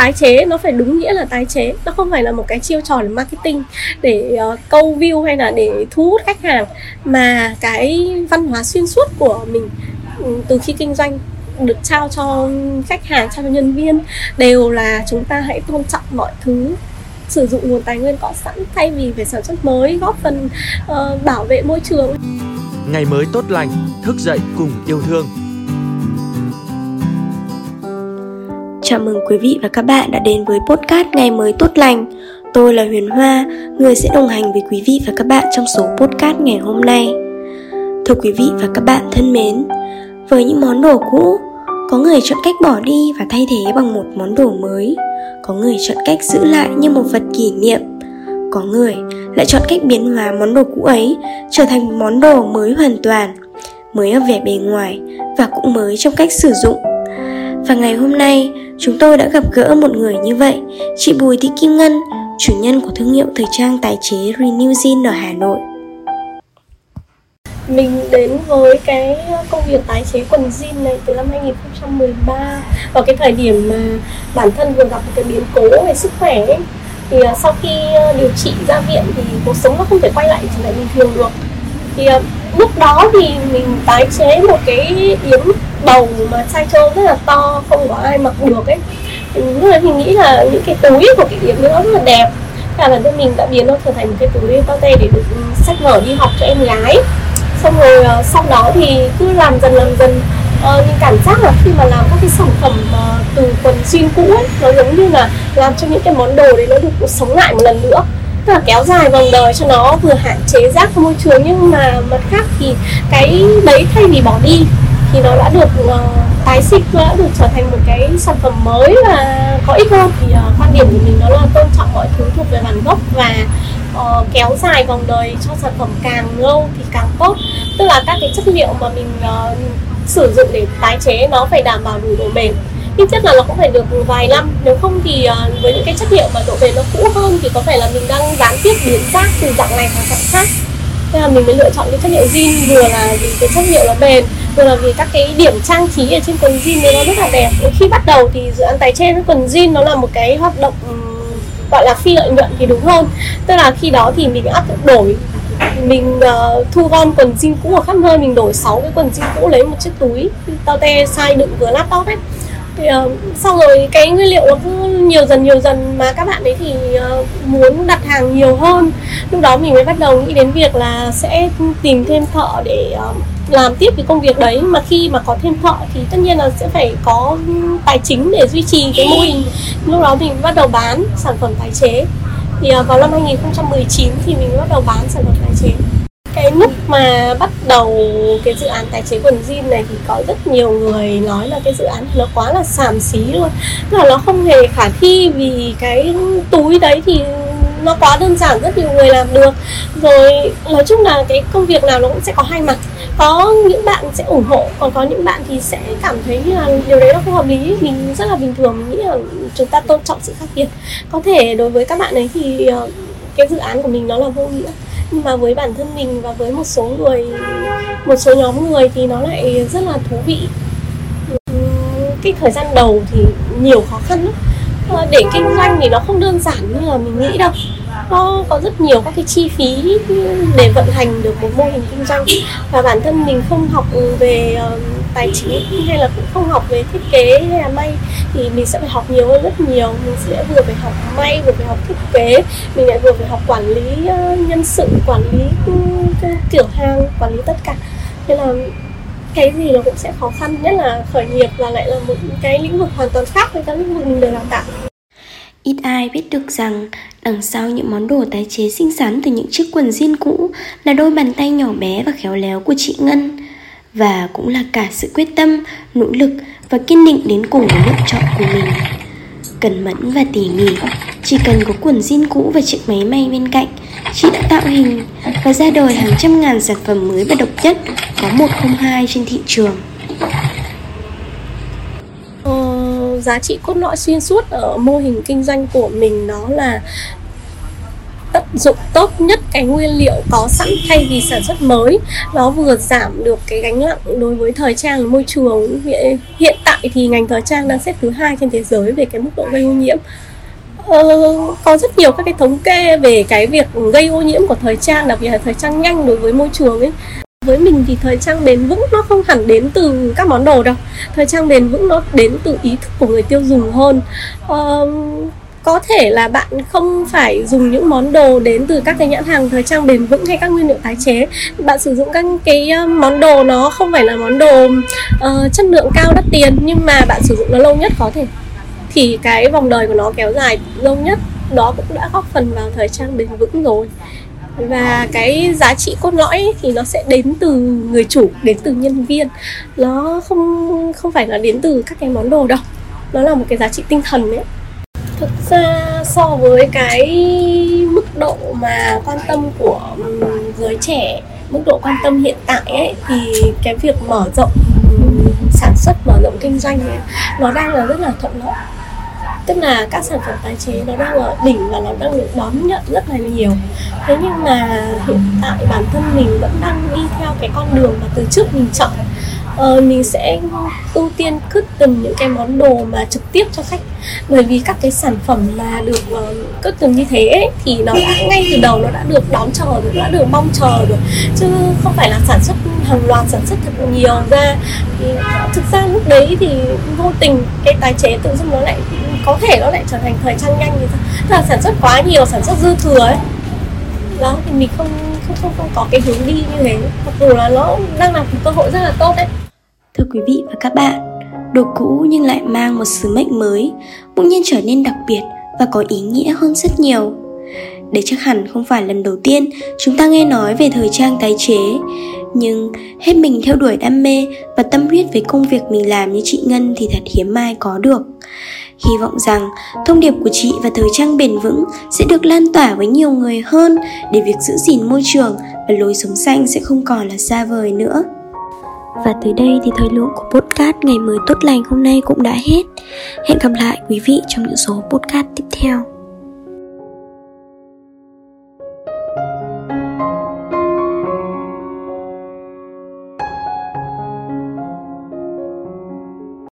tái chế nó phải đúng nghĩa là tái chế. Nó không phải là một cái chiêu trò để marketing để uh, câu view hay là để thu hút khách hàng mà cái văn hóa xuyên suốt của mình ừ, từ khi kinh doanh được trao cho khách hàng trao cho nhân viên đều là chúng ta hãy tôn trọng mọi thứ. Sử dụng nguồn tài nguyên có sẵn thay vì phải sản xuất mới góp phần uh, bảo vệ môi trường. Ngày mới tốt lành thức dậy cùng yêu thương. Chào mừng quý vị và các bạn đã đến với podcast Ngày mới tốt lành. Tôi là Huyền Hoa, người sẽ đồng hành với quý vị và các bạn trong số podcast ngày hôm nay. Thưa quý vị và các bạn thân mến, với những món đồ cũ, có người chọn cách bỏ đi và thay thế bằng một món đồ mới. Có người chọn cách giữ lại như một vật kỷ niệm. Có người lại chọn cách biến hóa món đồ cũ ấy trở thành một món đồ mới hoàn toàn, mới ở vẻ bề ngoài và cũng mới trong cách sử dụng và ngày hôm nay, chúng tôi đã gặp gỡ một người như vậy, chị Bùi Thị Kim Ngân, chủ nhân của thương hiệu thời trang tái chế Renew Jean ở Hà Nội. Mình đến với cái công việc tái chế quần jean này từ năm 2013 Vào cái thời điểm mà bản thân vừa gặp một cái biến cố về sức khỏe ấy, Thì à, sau khi à, điều trị ra viện thì cuộc sống nó không thể quay lại trở lại bình thường được. Thì à, lúc đó thì mình tái chế một cái yếm bầu mà size trâu rất là to không có ai mặc được ấy. Ừ, lúc đấy mình nghĩ là những cái túi của cái yếm nó rất là đẹp. Cả là thân mình đã biến nó trở thành một cái túi bao tay để được ừ, sách vở đi học cho em gái. Xong rồi ờ, sau đó thì cứ làm dần làm dần. Ờ, nhưng cảm giác là khi mà làm các cái sản phẩm uh, từ quần jean cũ ấy nó giống như là làm cho những cái món đồ đấy nó được sống lại một lần nữa là kéo dài vòng đời cho nó vừa hạn chế rác môi trường. Nhưng mà mặt khác thì cái đấy thay vì bỏ đi thì nó đã được uh, tái sinh nó đã được trở thành một cái sản phẩm mới và có ích hơn. Thì uh, quan điểm của mình đó là tôn trọng mọi thứ thuộc về bản gốc và uh, kéo dài vòng đời cho sản phẩm càng lâu thì càng tốt. Tức là các cái chất liệu mà mình uh, sử dụng để tái chế nó phải đảm bảo đủ độ bền ít nhất là nó cũng phải được vài năm. Nếu không thì ờ, với những cái chất liệu mà độ bền nó cũ hơn thì có thể là mình đang gián tiếp biến rác từ dạng này sang dạng khác. Nên là mình mới lựa chọn cái chất liệu jean vừa là vì cái chất liệu nó bền vừa là vì các cái điểm trang trí ở trên quần jean này nó rất là đẹp. Khi bắt đầu thì dự án tái trên quần jean nó là một cái hoạt động gọi là phi lợi nhuận thì đúng hơn. Tức là khi đó thì mình áp đổi. Mình uh, thu gom quần jean cũ ở khắp nơi mình đổi 6 cái quần jean cũ lấy một chiếc túi tao te size đựng vừa laptop ấy thì uh, sau rồi cái nguyên liệu nó cứ nhiều dần nhiều dần mà các bạn ấy thì uh, muốn đặt hàng nhiều hơn. Lúc đó mình mới bắt đầu nghĩ đến việc là sẽ tìm thêm thợ để uh, làm tiếp cái công việc đấy. Mà khi mà có thêm thợ thì tất nhiên là sẽ phải có tài chính để duy trì cái mô hình. Lúc đó mình bắt đầu bán sản phẩm tái chế. Thì uh, vào năm 2019 thì mình bắt đầu bán sản phẩm tái chế cái lúc mà bắt đầu cái dự án tái chế quần jean này thì có rất nhiều người nói là cái dự án nó quá là xàm xí luôn. Là nó không hề khả thi vì cái túi đấy thì nó quá đơn giản, rất nhiều người làm được. Rồi nói chung là cái công việc nào nó cũng sẽ có hai mặt. Có những bạn sẽ ủng hộ, còn có những bạn thì sẽ cảm thấy như là điều đấy nó không hợp lý. Mình rất là bình thường, mình nghĩ là chúng ta tôn trọng sự khác biệt. Có thể đối với các bạn ấy thì ờ, cái dự án của mình nó là vô nghĩa nhưng mà với bản thân mình và với một số người một số nhóm người thì nó lại rất là thú vị. Cái thời gian đầu thì nhiều khó khăn lắm. Ờ, để kinh doanh thì nó không đơn giản như là mình nghĩ đâu. Nó có rất nhiều các cái chi phí để vận hành được một mô hình kinh doanh. Và bản thân mình không học về uh, tài chính, hay là cũng không học về thiết kế hay là may, thì mình sẽ phải học nhiều hơn rất nhiều. Mình sẽ vừa phải học may, vừa phải học thiết kế, mình lại vừa phải học quản lý ờ, nhân sự, quản lý ừ, kiểu hàng, quản lý tất cả. Nên là cái gì nó cũng sẽ khó khăn, nhất là khởi nghiệp và lại là một cái lĩnh vực hoàn toàn khác với các lĩnh vực mình được đào tạo. Ít ai biết được rằng đằng sau những món đồ tái chế xinh xắn từ những chiếc quần jean cũ là đôi bàn tay nhỏ bé và khéo léo của chị Ngân và cũng là cả sự quyết tâm, nỗ lực và kiên định đến cùng với lựa chọn của mình. Cẩn mẫn và tỉ mỉ, chỉ cần có quần jean cũ và chiếc máy may bên cạnh, chị đã tạo hình và ra đời hàng trăm ngàn sản phẩm mới và độc nhất có một không hai trên thị trường ờ, giá trị cốt lõi xuyên suốt ở mô hình kinh doanh của mình nó là tận dụng tốt nhất cái nguyên liệu có sẵn thay vì sản xuất mới. Nó vừa giảm được cái gánh nặng đối với thời trang môi trường. Hiện tại thì ngành thời trang đang xếp thứ hai trên thế giới về cái mức độ gây ô nhiễm. Ờ, có rất nhiều các cái thống kê về cái việc gây ô nhiễm của thời trang đặc biệt là thời trang nhanh đối với môi trường ấy. Với mình thì thời trang bền vững nó không hẳn đến từ các món đồ đâu. Thời trang bền vững nó đến từ ý thức của người tiêu dùng hơn. Uh, có thể là bạn không phải dùng những món đồ đến từ các cái nhãn hàng thời trang bền vững hay các nguyên liệu tái chế. Bạn sử dụng các cái ờ, món đồ nó không phải là món đồ uh, chất lượng cao đắt tiền nhưng mà bạn sử dụng nó lâu nhất có thể. Thì cái vòng đời của nó kéo dài lâu nhất đó cũng đã góp phần vào thời trang bền vững rồi. Và cái giá trị cốt lõi thì nó sẽ đến từ người chủ đến từ nhân viên. Nó không không phải là đến từ các cái món đồ đâu. Nó là một cái giá trị tinh thần đấy thực ra so với cái mức độ mà quan tâm của ừ, giới trẻ mức độ quan tâm hiện tại ấy thì cái việc mở rộng ừ, sản xuất mở rộng kinh doanh ấy, nó đang là rất là thuận lợi. Tức là các sản phẩm tái chế nó đang ở đỉnh và nó đang được đón nhận rất là nhiều. Thế nhưng mà hiện tại bản thân mình vẫn đang đi theo cái con đường mà từ trước mình chọn uh, mình sẽ ưu tiên cất từng những cái món đồ mà trực tiếp cho khách. Bởi vì các cái sản phẩm mà được ờ, uh, cất từng như thế ấy, thì nó đã ngay từ đầu nó đã được đón chờ rồi đã được mong chờ rồi. Chứ không phải là sản xuất hàng loạt sản xuất thật nhiều ra. Thì thực ra lúc đấy thì vô tình cái tái chế tự dưng nó lại có thể nó lại trở thành thời trang nhanh như thế. Là sản xuất quá nhiều sản xuất dư thừa ấy. Đó thì mình không không không, không có cái hướng đi như thế mặc dù là nó đang là một cơ hội rất là tốt đấy Thưa quý vị và các bạn, đồ cũ nhưng lại mang một sứ mệnh mới, bỗng nhiên trở nên đặc biệt và có ý nghĩa hơn rất nhiều. đấy chắc hẳn không phải lần đầu tiên chúng ta nghe nói về thời trang tái chế, nhưng hết mình theo đuổi đam mê và tâm huyết với công việc mình làm như chị Ngân thì thật hiếm ai có được. Hy vọng rằng thông điệp của chị và thời trang bền vững sẽ được lan tỏa với nhiều người hơn để việc giữ gìn môi trường và lối sống xanh sẽ không còn là xa vời nữa. Và tới đây thì thời lượng của podcast ngày mới tốt lành hôm nay cũng đã hết. Hẹn gặp lại quý vị trong những số podcast tiếp theo.